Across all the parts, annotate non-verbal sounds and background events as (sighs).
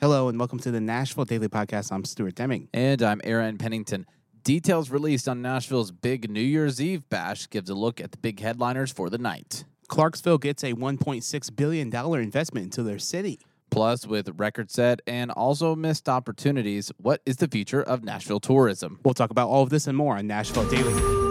Hello and welcome to the Nashville Daily Podcast. I'm Stuart Deming. And I'm Aaron Pennington. Details released on Nashville's big New Year's Eve bash gives a look at the big headliners for the night. Clarksville gets a $1.6 billion investment into their city. Plus, with record set and also missed opportunities, what is the future of Nashville tourism? We'll talk about all of this and more on Nashville Daily.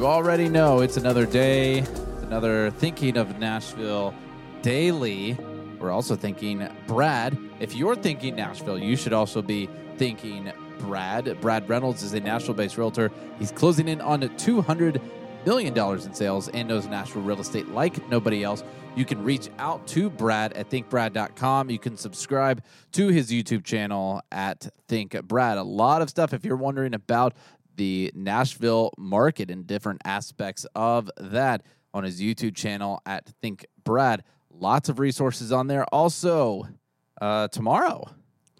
You already know it's another day, another thinking of Nashville daily. We're also thinking Brad. If you're thinking Nashville, you should also be thinking Brad. Brad Reynolds is a Nashville based realtor. He's closing in on $200 million in sales and knows Nashville real estate like nobody else. You can reach out to Brad at thinkbrad.com. You can subscribe to his YouTube channel at Think Brad. A lot of stuff if you're wondering about the Nashville market and different aspects of that on his YouTube channel at Think Brad. Lots of resources on there. Also, uh, tomorrow,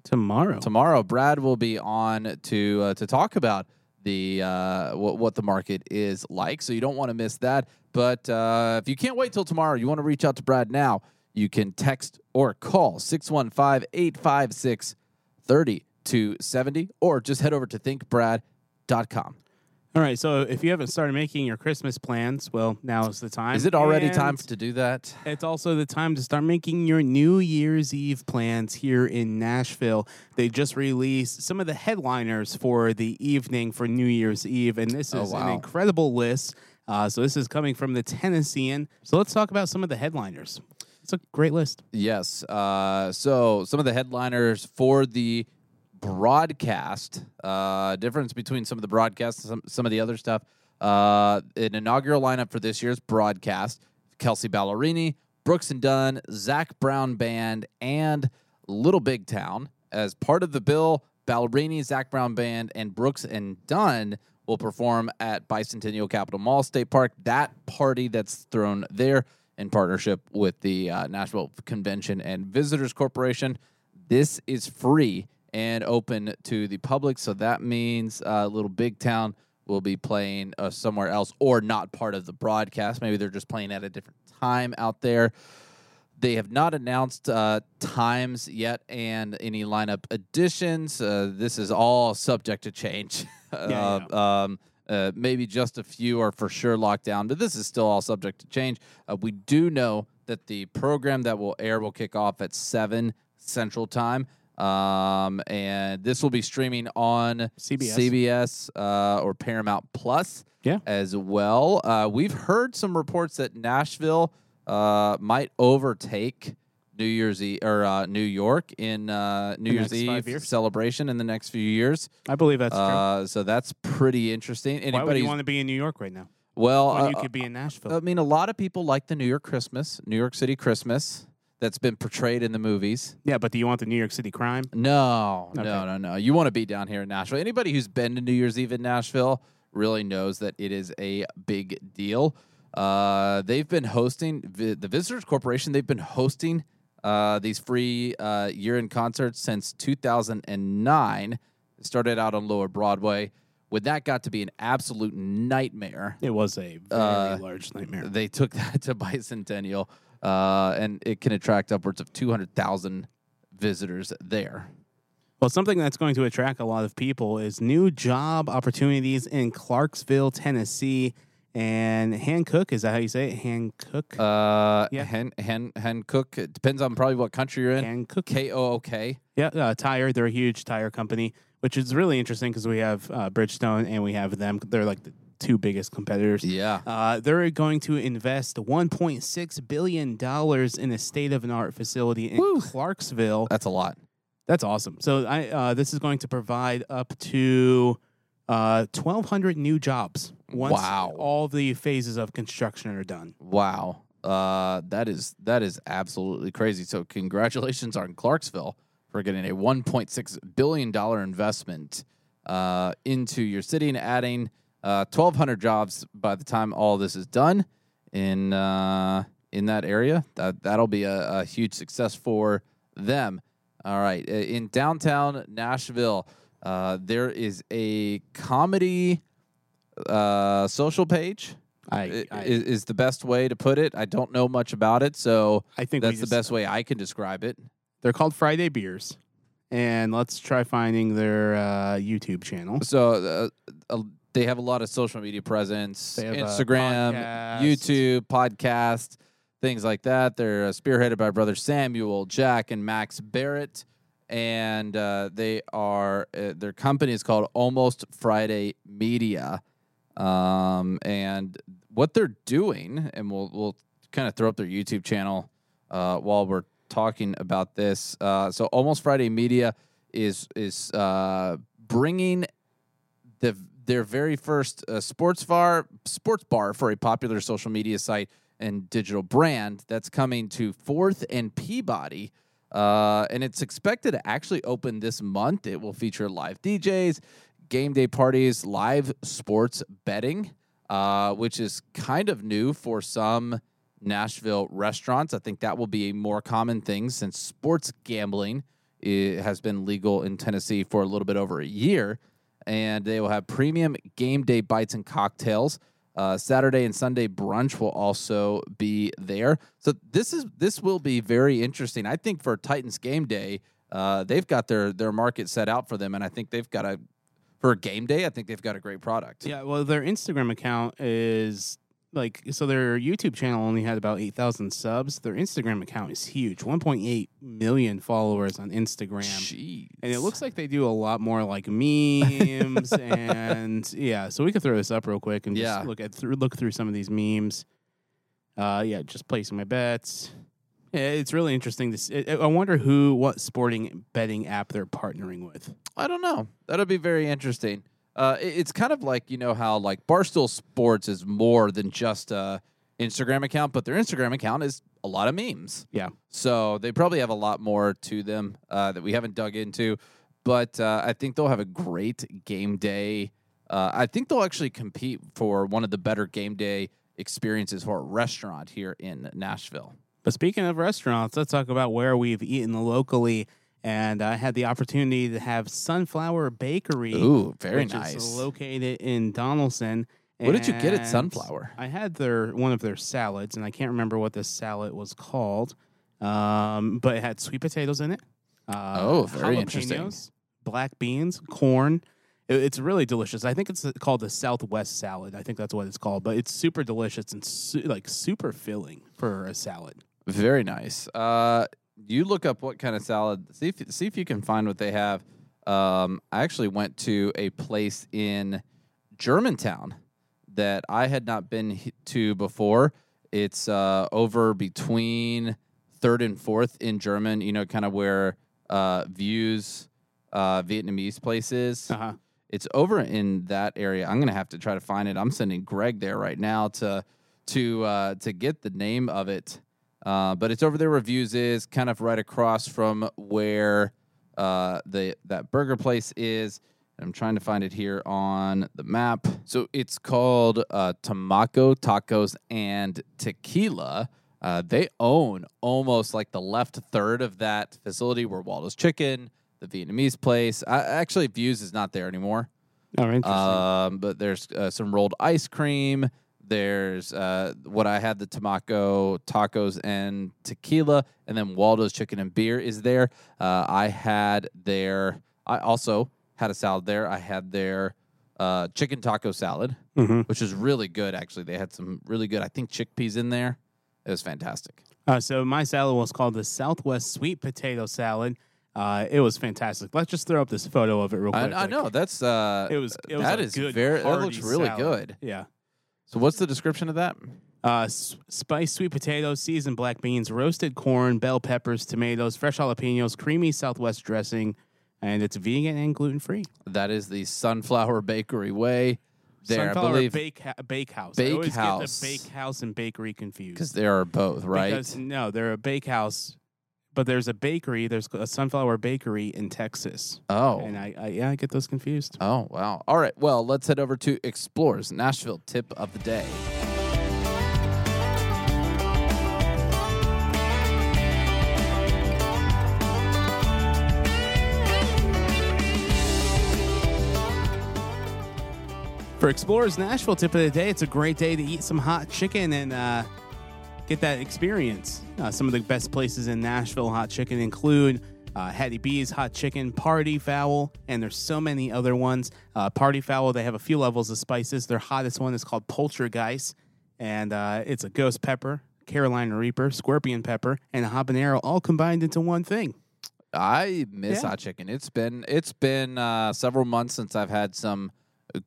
Tomorrow. tomorrow, Brad will be on to uh, to talk about the uh, what, what the market is like. So you don't want to miss that. But uh, if you can't wait till tomorrow, you want to reach out to Brad now. You can text or call 615 856 3270 or just head over to thinkbrad.com. All right, so if you haven't started making your Christmas plans, well, now is the time. Is it already And time to do that? It's also the time to start making your New Year's Eve plans here in Nashville. They just released some of the headliners for the evening for New Year's Eve, and this Oh, is an incredible list. Uh, so this is coming from the Tennessean. So let's talk about some of the headliners. It's a great list. Yes. Uh, so some of the headliners for the broadcast, uh, difference between some of the broadcasts some, some of the other stuff. Uh, an inaugural lineup for this year's broadcast: Kelsea Ballerini, Brooks and Dunn, Zac Brown Band, and Little Big Town. As part of the bill, Ballerini, Zac Brown Band, and Brooks and Dunn will perform at Bicentennial Capitol Mall State Park. That party that's thrown there in partnership with the uh, Nashville Convention and Visitors Corporation. This is free and open to the public, so that means uh, Little Big Town will be playing uh, somewhere else or not part of the broadcast. Maybe they're just playing at a different time out there. They have not announced uh, times yet and any lineup additions. Uh, this is all subject to change. (laughs) Yeah, Uh, um, uh, maybe just a few are for sure locked down, but this is still all subject to change. Uh, we do know that the program that will air will kick off at 7 Central Time. Um, and this will be streaming on CBS. CBS uh, or Paramount Plus Yeah. as well. Uh, we've heard some reports that Nashville uh, might overtake New Year's Eve or uh, New York in uh, New Year's Eve celebration in the next few years. I believe that's true. Uh, so that's pretty interesting. Why would Anybody? you want to be in New York right now well, uh, you could be in Nashville? I mean, a lot of people like the New York Christmas, New York City Christmas that's been portrayed in the movies. yeah, but do you want the New York City crime? No, Okay. no, no, no. You want to be down here in Nashville. Anybody who's been to New Year's Eve in Nashville really knows that it is a big deal. Uh, they've been hosting the Visitors Corporation. They've been hosting uh, these free uh, year-end concerts since 2009. It started out on Lower Broadway. When that got to be an absolute nightmare, It was a very Uh, large nightmare. they took (laughs) that to Bicentennial, uh, and it can attract upwards of 200,000 visitors there. Well, something that's going to attract a lot of people is new job opportunities in Clarksville, Tennessee. And Hancock, is that how you say it? Hancock? Uh, Yeah. Hen Hen Hancock. It depends on probably what country you're in. Hancock? K O O K. Yeah, uh, Tire. They're a huge tire company, which is really interesting because we have uh, Bridgestone and we have them. They're like the two biggest competitors. Yeah. Uh, they're going to invest $1.6 billion in a state of an art facility in Woo. Clarksville. That's a lot. That's awesome. So I uh, this is going to provide up to uh, 1,200 new jobs once Wow. all the phases of construction are done. Wow. Uh, that is that is absolutely crazy. So congratulations on Clarksville for getting a 1.6 billion dollar investment uh, into your city and adding uh, 1,200 jobs by the time all this is done in uh, in that area. That that'll be a, a huge success for them. All right, uh, in downtown Nashville, uh, there is a comedy uh, social page. I, i- is, is the best way to put it. I don't know much about it, so I think that's the best way I can describe it. They're called Friday Beers, and let's try finding their uh, YouTube channel. So uh, uh, they have a lot of social media presence, have, Instagram, podcasts. YouTube, podcast, things like that. They're uh, spearheaded by brother Samuel, Jack, and Max Barrett, and uh, they are uh, their company is called Almost Friday Media, um, and what they're doing, and we'll we'll kind of throw up their YouTube channel uh, while we're talking about this. Uh, so Almost Friday Media is is uh, bringing the their very first uh, sports bar sports bar for a popular social media site and digital brand that's coming to Fourth and Peabody. Uh, and it's expected to actually open this month. It will feature live DJs, game day parties, live sports betting, uh, which is kind of new for some Nashville restaurants. I think that will be a more common thing since sports gambling i- has been legal in Tennessee for a little bit over a year. And they will have premium game day bites and cocktails. Uh, Saturday and Sunday brunch will also be there. So this is this will be very interesting. I think for Titans game day, uh, they've got their their market set out for them, and I think they've got a for a game day. I think they've got a great product. Yeah, well, their Instagram account is like so. Their YouTube channel only had about eight thousand subs. Their Instagram account is huge, one point eight million followers on Instagram. Jeez. And it looks like they do a lot more like memes (laughs) and yeah. So we could throw this up real quick and just Yeah. look at through look through some of these memes. Uh, yeah, just placing my bets. Yeah, it's really interesting to see. I I wonder who, what sporting betting app they're partnering with. I don't know. That'll be very interesting. Uh, it- it's kind of like you know how like Barstool Sports is more than just a Instagram account, but their Instagram account is a lot of memes. Yeah. So they probably have a lot more to them uh, that we haven't dug into. But uh, I think they'll have a great game day. Uh, I think they'll actually compete for one of the better game day experiences for a restaurant here in Nashville. But speaking of restaurants, let's talk about where we've eaten locally. And I had the opportunity to have Sunflower Bakery. Ooh, very nice. Located in Donelson. What did you get at Sunflower? I had their one of their salads, and I can't remember what the salad was called. Um, but it had sweet potatoes in it. Uh, Oh, very interesting. Black beans, corn. It- it's really delicious. I think it's called the Southwest salad. I think that's what it's called. But it's super delicious and su- like super filling for a salad. Very nice. Uh, you look up what kind of salad. See if see if you can find what they have. Um, I actually went to a place in Germantown that I had not been to before. It's uh, over between third and fourth in German. You know, kind of where uh, Vui's uh, Vietnamese place is. Uh huh. It's over in that area. I'm gonna have to try to find it. I'm sending Greg there right now to to uh, to get the name of it. Uh, but it's over there. Reviews is kind of right across from where uh, the that burger place is. I'm trying to find it here on the map. So it's called uh, Tamaco Tacos and Tequila. Uh, they own almost like the left third of that facility where Waldo's Chicken, the Vietnamese place. I, actually, Vui's is not there anymore. Oh, interesting. Um, but there's uh, some rolled ice cream. There's uh, what I had the Tamaco tacos and tequila, and then Waldo's chicken and beer is there. Uh, I had their. I also had a salad there. I had their uh, chicken taco salad, Mhm. which is really good. Actually, they had some really good. I think chickpeas in there. It was fantastic. Uh, so my salad was called the Southwest Sweet Potato Salad. Uh, it was fantastic. Let's just throw up this photo of it real quick. I like, know that's uh, It was. It was that is good, very. That looks really salad. good. Yeah. So, what's the description of that? Uh, s- spiced sweet potatoes, seasoned black beans, roasted corn, bell peppers, tomatoes, fresh jalapenos, creamy Southwest dressing, and it's vegan and gluten free. That is the Sunflower Bakery way. There, Sunflower I believe, bake bakehouse. Bake I always house. get the bakehouse and bakery confused. because there are both, right? Because no, they're a bakehouse, but there's a bakery. There's a Sunflower Bakery in Texas, Oh. and I, I yeah I get those confused. Oh, wow. All right. Well, let's head over to Explorers Nashville tip of the day. For Explorers Nashville tip of the day, it's a great day to eat some hot chicken and uh, get that experience. Uh, some of the best places in Nashville hot chicken include uh, Hattie B's Hot Chicken, Party Fowl, and there's so many other ones. Uh, Party Fowl, they have a few levels of spices. Their hottest one is called Poltergeist, and uh, it's a ghost pepper, Carolina Reaper, scorpion pepper, and a habanero all combined into one thing. I miss Yeah. hot chicken. It's been it's been uh, several months since I've had some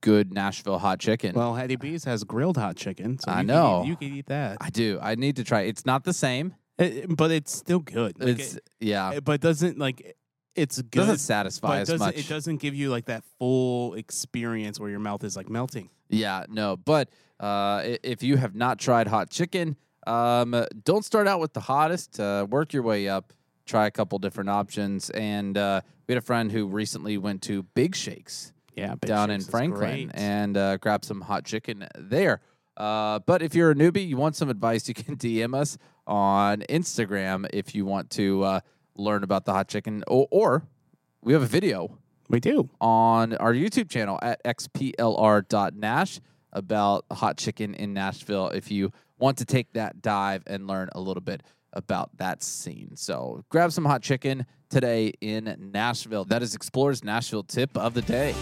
good Nashville hot chicken. Well, Hattie B's has grilled hot chicken, so I you know. Eat, you can eat that, I do. I need to try. it. It's not the same. It- but it's still good. Like, It's it- yeah. But doesn't like it's good. doesn't satisfy as doesn't, much. it doesn't give you like that full experience where your mouth is like melting. Yeah, no. But uh, if you have not tried hot chicken, um, don't start out with the hottest. Uh, work your way up. Try a couple different options. And uh, we had a friend who recently went to Big Shakes Yeah, down in Franklin and uh, grabbed some hot chicken there. Uh, but if you're a newbie, you want some advice, (laughs) you can DM us on Instagram if you want to uh, learn about the hot chicken. Or, or we have a video we do. on our YouTube channel at xplr.nash about hot chicken in Nashville if you want to take that dive and learn a little bit about that scene. So grab some hot chicken today in Nashville. That is Explorers Nashville tip of the day.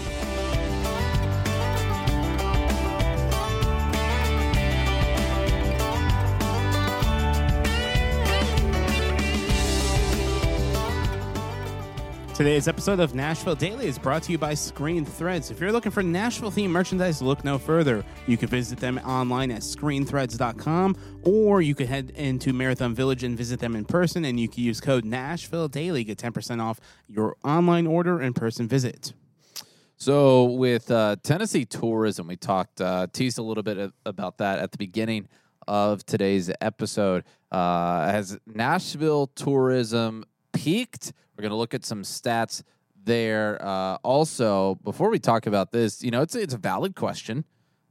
Today's episode of Nashville Daily is brought to you by Screen Threads. If you're looking for Nashville themed merchandise, look no further. You can visit them online at screenthreads.com or you could head into Marathon Village and visit them in person and you can use code Nashville Daily get 10% off your online order and person visit. So with uh, Tennessee tourism, we talked uh, teased a little bit about that at the beginning of today's episode. Uh, has Nashville tourism peaked? We're going to look at some stats there. Uh, also, before we talk about this, you know, it's it's a valid question.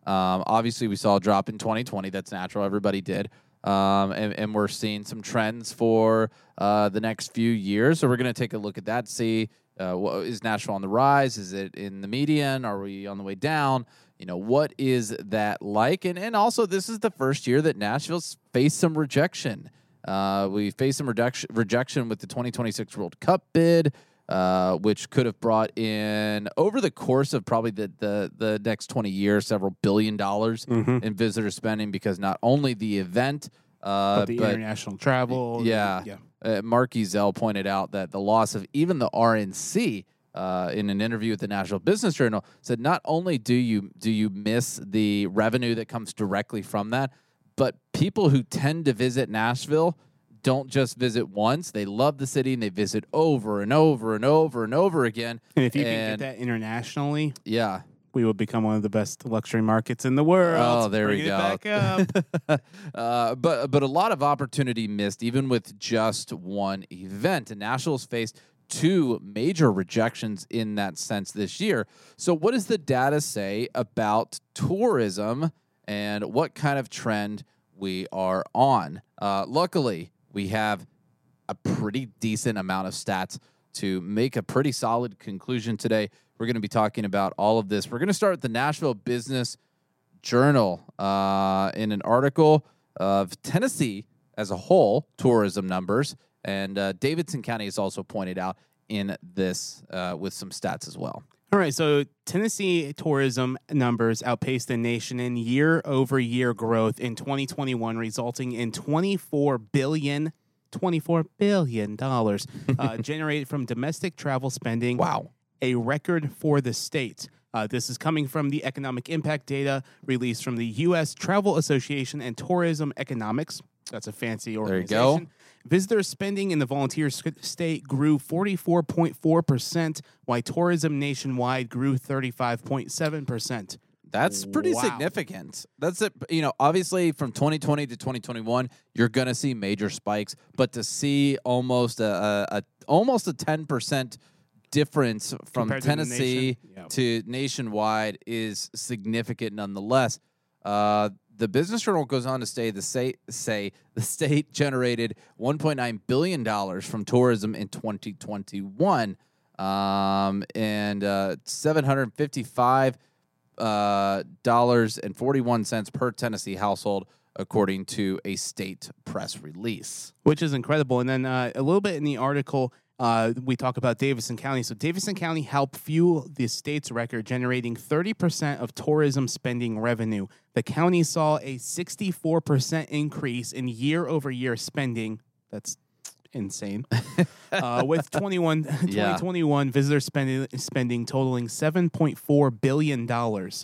Um, obviously, we saw a drop in 2020. That's natural. Everybody did. Um, and, and we're seeing some trends for uh, the next few years. So we're going to take a look at that, see uh, what, is Nashville on the rise? Is it in the median? Are we on the way down? You know, what is that like? And, and also, this is the first year that Nashville's faced some rejection. Uh, we faced some reduction, rejection with the 2026 World Cup bid uh, which could have brought in over the course of probably the the, the next 20 years several billion dollars Mm-hmm. in visitor spending because not only the event uh, But the but international travel. yeah. Yeah. uh, Mark Ezell pointed out that the loss of even the RNC uh, in an interview with the National Business Journal said not only do you do you miss the revenue that comes directly from that, but people who tend to visit Nashville don't just visit once; they love the city and they visit over and over and over and over again. And if you can get that internationally, Yeah, we will become one of the best luxury markets in the world. Oh, there we go. (laughs) Uh, but but a lot of opportunity missed, even with just one event. And Nashville's faced two major rejections in that sense this year. So, what does the data say about tourism and what kind of trend we are on? Uh, luckily, we have a pretty decent amount of stats to make a pretty solid conclusion today. We're going to be talking about all of this. We're going to start with the Nashville Business Journal uh, in an article of Tennessee as a whole tourism numbers, and uh, Davidson County is also pointed out in this uh, with some stats as well. All right, so Tennessee tourism numbers outpaced the nation in year over year growth in 2021, resulting in 24 billion. $24 billion uh, (laughs) generated from domestic travel spending. Wow. a record for the state. Uh, this is coming from the economic impact data released from the U.S. Travel Association and Tourism Economics. That's a fancy organization. There you go. Visitor spending in the volunteer state grew 44.4%, while tourism nationwide grew 35.7%. That's pretty Wow. significant. That's it. You know, obviously from 2020 to 2021, you're going to see major spikes, but to see almost a, a, a almost a 10% difference from Compared to Tennessee nation? Yeah. to nationwide is significant nonetheless. Uh, the Business Journal goes on to say the state say the state (laughs) generated 1.9 billion dollars from tourism in 2021, um, and uh, 755 uh, dollars and 41 cents per Tennessee household, according to a state press release. which is incredible. And then uh, a little bit in the article, uh, we talk about Davidson County. So Davidson County helped fuel the state's record, generating 30% of tourism spending revenue. The county saw a 64% increase in year over year spending. That's insane. (laughs) uh, with 21, Yeah. 2021 visitor spending, spending totaling $7.4 billion. Wow.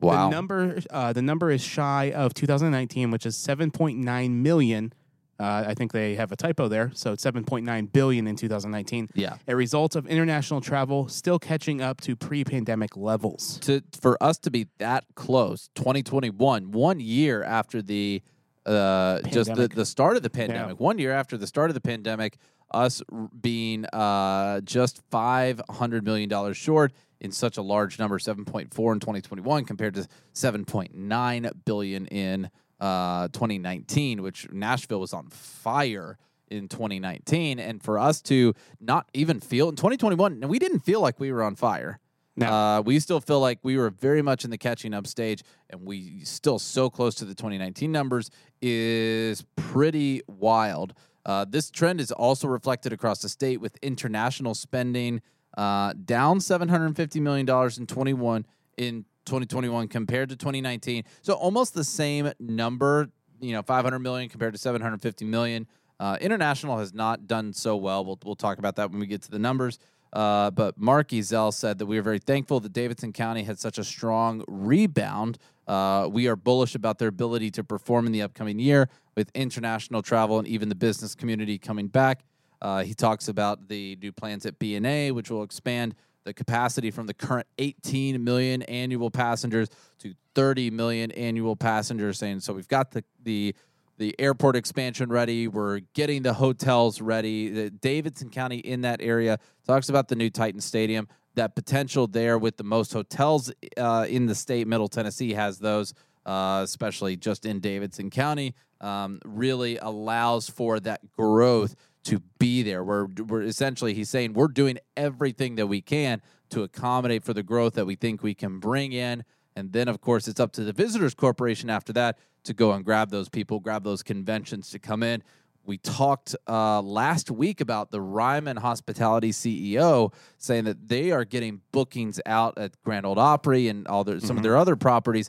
The number uh, the number is shy of 2019, which is 7.9 million. Uh, I think they have a typo there, so it's 7.9 billion in 2019. Yeah. A result of international travel still catching up to pre-pandemic levels. to for us to be that close 2021 one year after the uh just the, the start of the pandemic one year after the start of the pandemic us being uh just 500 million dollars short in such a large number 7.4 in 2021 compared to 7.9 billion in uh 2019 which Nashville was on fire in 2019 and for us to not even feel in 2021 and we didn't feel like we were on fire No. uh, we still feel like we were very much in the catching up stage, and we still so close to the 2019 numbers is pretty wild. Uh, this trend is also reflected across the state with international spending uh, down 750 million dollars in 21 in 2021 compared to 2019. So almost the same number, you know, 500 million compared to 750 million. Uh, international has not done so well. We'll, we'll talk about that when we get to the numbers. Uh, but Mark Ezell said that we are very thankful that Davidson County had such a strong rebound. Uh, we are bullish about their ability to perform in the upcoming year with international travel and even the business community coming back. Uh, he talks about the new plans at BNA, which will expand the capacity from the current 18 million annual passengers to 30 million annual passengers. Saying so, we've got the the the airport expansion ready. We're getting the hotels ready. The Davidson County in that area talks about the new Titan Stadium. That potential there with the most hotels uh, in the state. Middle Tennessee has those, uh, especially just in Davidson County. Um, really allows for that growth to be there. We're, we're essentially, he's saying we're doing everything that we can to accommodate for the growth that we think we can bring in. And then, of course, it's up to the Visitors Corporation after that to go and grab those people, grab those conventions to come in. We talked uh, last week about the Ryman Hospitality CEO saying that they are getting bookings out at Grand Old Opry and all their, some of their other properties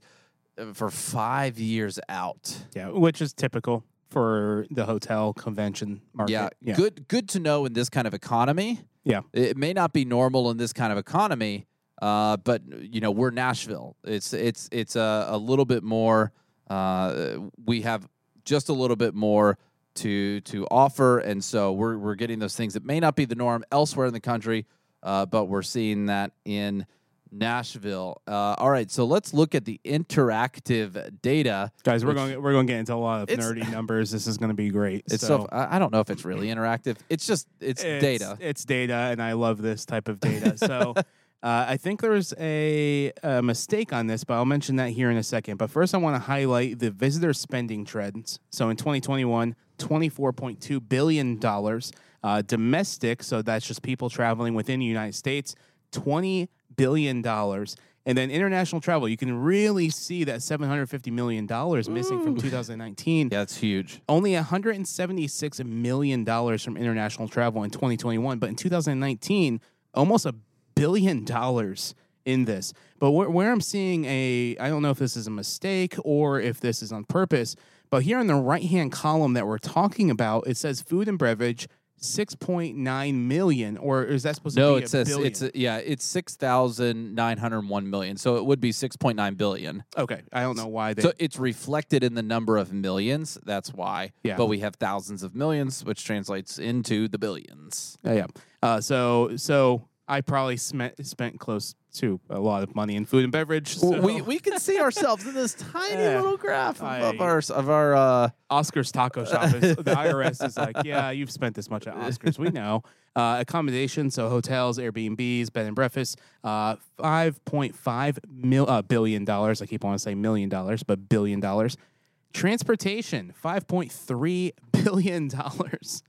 uh, for five years out. Yeah, which is typical for the hotel convention market. Yeah, yeah. good. Good to know in this kind of economy. Yeah. it may not be normal in this kind of economy, uh, but you know we're Nashville. It's it's it's a, a little bit more. Uh, we have just a little bit more to to offer, and so we're we're getting those things that may not be the norm elsewhere in the country, uh, but we're seeing that in Nashville. Uh, all right, so let's look at the interactive data. Guys, we're going we're going to get into a lot of nerdy (laughs) numbers. This is going to be great. It's so so I don't know if it's really (clears throat) interactive. It's just it's, data. It's data, and I love this type of data. (laughs) So uh, I think there's a, a mistake on this, but I'll mention that here in a second. But first, I want to highlight the visitor spending trends. So in 2021, $24.2 billion. Uh, domestic, so that's just people traveling within the United States, $20 billion. dollars. And then international travel, you can really see that $750 million missing from 2019 Yeah, it's huge. only 176 million dollars from international travel in 2021, but in 2019, almost a billion dollars in this. But where, where I'm seeing a, I don't know if this is a mistake or if this is on purpose, but here in the right hand column that we're talking about, it says food and beverage. 6.9 million or is that supposed No, to be No, it says it's a, yeah, it's six thousand nine hundred one million. So it would be six point nine billion. okay i don't know why they So it's reflected in the number of millions. That's why. Yeah. But we have thousands of millions, which translates into the billions. Yeah, yeah. Uh, so so I probably spent spent close to a lot of money in food and beverage. So we we can see ourselves in this tiny Yeah. little graph of, of our of our uh, Oscars Taco Shop is (laughs) the IRS is like, yeah, you've spent this much at Oscars. We know. Uh, accommodations, so hotels, Airbnbs, bed and breakfast, uh, five point five mil uh, billion dollars. I keep wanting to say million dollars, but billion dollars. Transportation, five point three (laughs) billion dollars.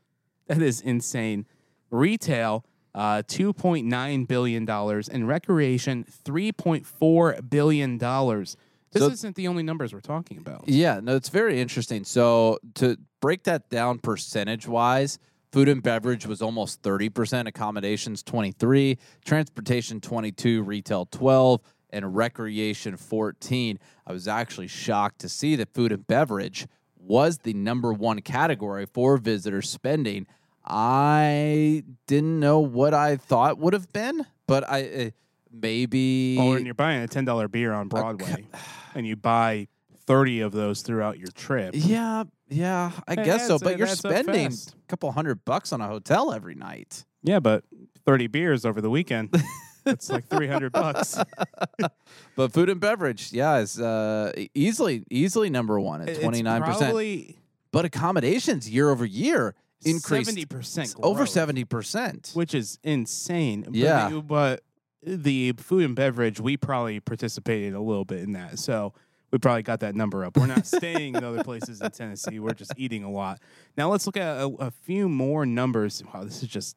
That is insane. Retail, uh, two point nine billion dollars, and recreation, three point four billion dollars. This So- isn't the only numbers we're talking about. Yeah, no, it's very interesting. So to break that down percentage wise, food and beverage was almost 30%, accommodations 23, transportation 22, retail 12, and recreation 14. I was actually shocked to see that food and beverage was the number one category for visitor spending. I didn't know what I thought would have been, but I uh, maybe Well, when you're buying a ten dollar beer on Broadway, (sighs) and you buy thirty of those throughout your trip, Yeah, yeah, I guess so. But you're spending a couple hundred bucks on a hotel every night. yeah, but thirty beers over the weekend, it's like three hundred bucks. (laughs) But food and beverage, yeah, is uh, easily easily number one at twenty nine percent. Probably But accommodations year over year increased seventy percent over seventy percent. which is insane. But Yeah. the- but the food and beverage, we probably participated a little bit in that, so. We probably got that number up. We're not (laughs) staying in other places in Tennessee. We're just eating a lot. Now let's look at a, a few more numbers. Wow, this is just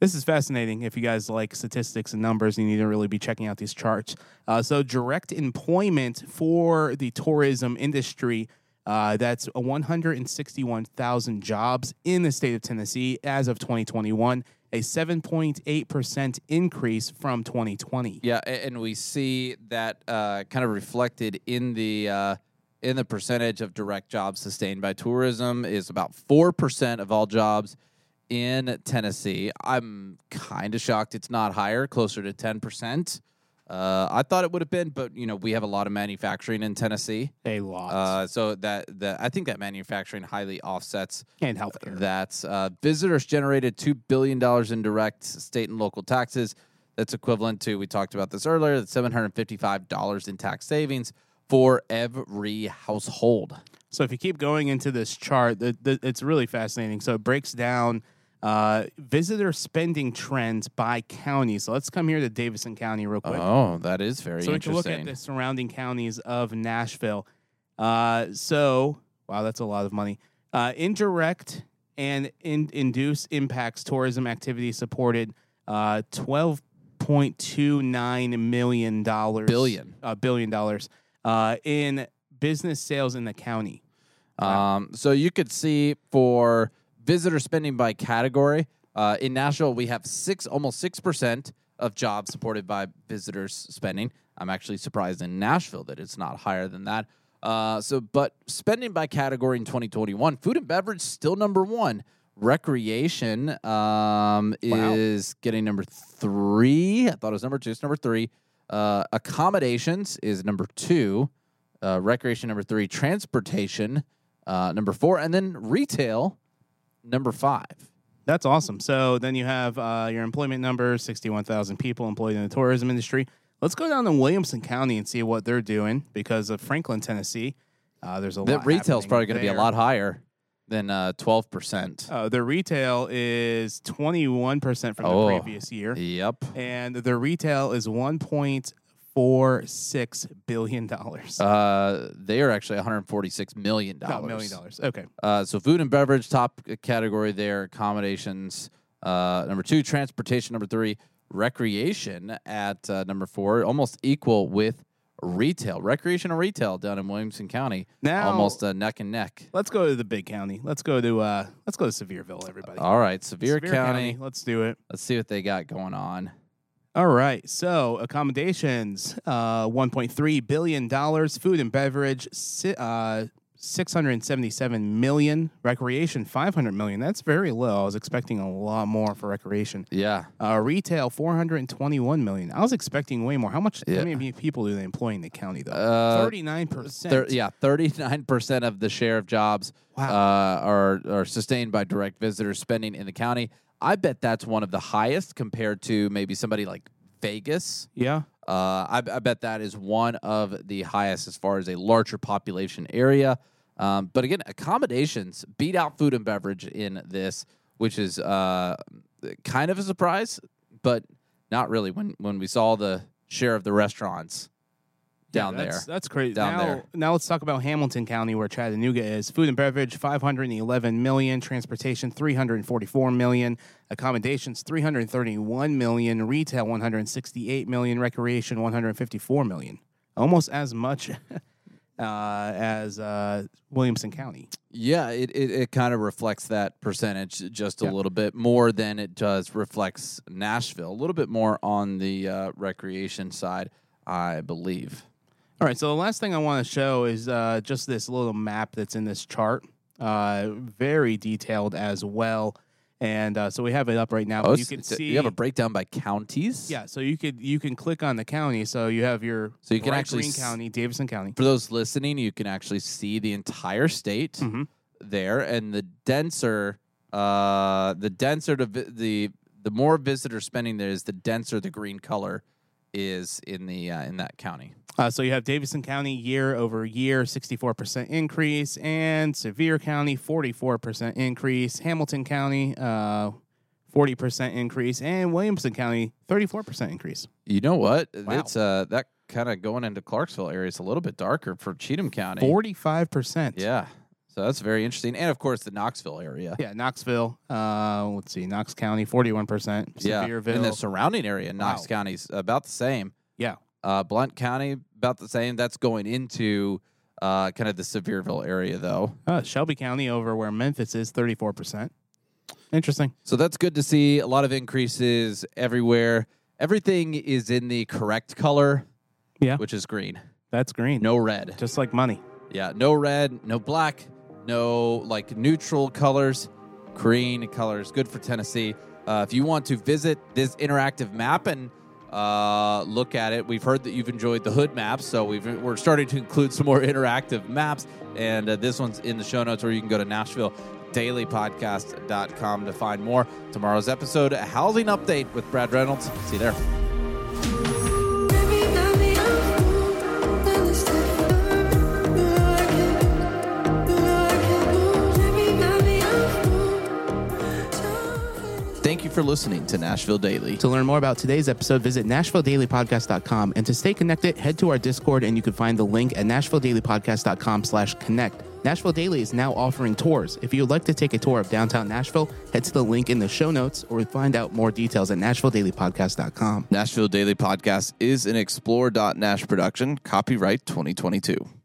this is fascinating. If you guys like statistics and numbers, you need to really be checking out these charts. Uh, so, direct employment for the tourism industry. Uh, that's 161,000 jobs in the state of Tennessee as of 2021, a 7.8% increase from 2020. Yeah, and we see that uh, kind of reflected in the uh, in the percentage of direct jobs sustained by tourism is about four percent of all jobs in Tennessee. I'm kind of shocked it's not higher, closer to ten percent. Uh, I thought it would have been, but you know we have a lot of manufacturing in Tennessee, A lot. uh, so that that I think that manufacturing highly offsets and healthcare. that uh, visitors generated $2 billion in direct state and local taxes. That's equivalent to, we talked about this earlier, that's $755 in tax savings for every household. So if you keep going into this chart, the, the, it's really fascinating. So it breaks down uh, visitor spending trends by county. So let's come here to Davidson County real quick. Oh, that is very interesting. so we can look at the surrounding counties of Nashville. Uh, so wow, that's a lot of money. Uh, indirect and in, induced impacts tourism activity supported uh, twelve point two nine million dollars Billion. uh, billion dollars uh, in business sales in the county. Um, so you could see for visitor spending by category uh, in Nashville, we have six, almost six percent of jobs supported by visitors spending. I'm actually surprised in Nashville that it's not higher than that. Uh, so, but spending by category in 2021, food and beverage still number one. Recreation um, is getting number three. I thought it was number two. It's number three. Uh, accommodations is number two. Uh, recreation number three. Transportation uh, number four, and then retail number five. That's awesome. So then you have uh, your employment number, 61,000 people employed in the tourism industry. Let's go down to Williamson County and see what they're doing because of Franklin, Tennessee. Uh, there's a That lot. retail's happening probably going to be a lot higher than uh, twelve percent. Uh, the retail is 21% from Oh. the previous year, Yep. and the retail is 1.46 billion dollars. Uh, they are actually 146 million dollars. million dollars. Okay. Uh, so food and beverage top category there. Accommodations uh, number two. Transportation number three. Recreation at uh, number four. Almost equal with retail. Recreation and retail down in Williamson County. Now almost uh, neck and neck. let's go to the big county. Let's go to uh let's go to Sevierville, everybody. All right, Sevier County. Let's do it. Let's see what they got going on. All right. So accommodations, uh, one point three billion dollars. Food and beverage, si- uh, six hundred and seventy-seven million. Recreation, five hundred million. That's very low. I was expecting a lot more for recreation. Yeah. Uh, retail, four hundred and twenty-one million. I was expecting way more. How much? Yeah. How many people do they employ in the county though? Uh, Thirty-nine percent. Yeah, thirty-nine percent of the share of jobs Wow. uh, are are sustained by direct visitor spending in the county. I bet that's one of the highest compared to maybe somebody like Vegas. Yeah. Uh, I, I bet that is one of the highest as far as a larger population area. Um, but again, accommodations beat out food and beverage in this, which is uh, kind of a surprise, but not really when when we saw the share of the restaurants down Yeah, that's, there. That's crazy. Down now, there. now let's talk about Hamilton County, where Chattanooga is. Food and beverage, 511 million. Transportation, 344 million. Accommodations, 331 million. Retail, 168 million. Recreation, 154 million. Almost as much (laughs) uh, as uh, Williamson County. Yeah, it, it, it kind of reflects that percentage just a Yeah. little bit more than it does reflects Nashville. A little bit more on the uh, recreation side, I believe. All right, so the last thing I want to show is uh, just this little map that's in this chart. Uh, very detailed as well. And uh, so we have it up right now. Oh, you can see you have a breakdown by counties. Yeah, so you could you can click on the county. So you have your So you can bright actually Green County, Davidson County. For those listening, you can actually see the entire state Mhm. there, and the denser, uh, the denser the the the more visitor spending there is, the denser the green color is in the uh, in that county. Uh, so you have Davidson County year over year, sixty four percent increase, and Sevier County, forty four percent increase. Hamilton County, uh, forty percent increase, and Williamson County, thirty four percent increase. You know what? Wow. It's uh that kind of going into Clarksville area is a little bit darker for Cheatham County. Forty five percent. Yeah. So that's very interesting. And of course the Knoxville area. Yeah, Knoxville. Uh, let's see, Knox County, forty-one percent. Yeah. Sevierville. And the surrounding area, Knox Wow. County's about the same. yeah, Uh, Blount County, about the same. That's going into uh, kind of the Sevierville area, though. uh, Shelby County over where Memphis is, thirty-four percent. Interesting. So that's good to see. A lot of increases everywhere. Everything is in the correct color, Yeah. which is green. That's green. No red. just like money. Yeah, no red, no black, no like neutral colors, green colors. Good for Tennessee. Uh, if you want to visit this interactive map and uh, look at it, we've heard that you've enjoyed the hood maps, so we've, we're starting to include some more (laughs) interactive maps. And uh, this one's in the show notes, or you can go to Nashville dailypodcast.com to find more. Tomorrow's episode, a housing update with Brad Reynolds. See you there. For listening to Nashville Daily. To learn more about today's episode, visit NashvilleDailyPodcast.com. And to stay connected, head to our Discord and you can find the link at NashvilleDailyPodcast.com slash connect. Nashville Daily is now offering tours. If you would like to take a tour of downtown Nashville, head to the link in the show notes or find out more details at NashvilleDailyPodcast.com. Nashville Daily Podcast is an Explore.Nash production, copyright 2022.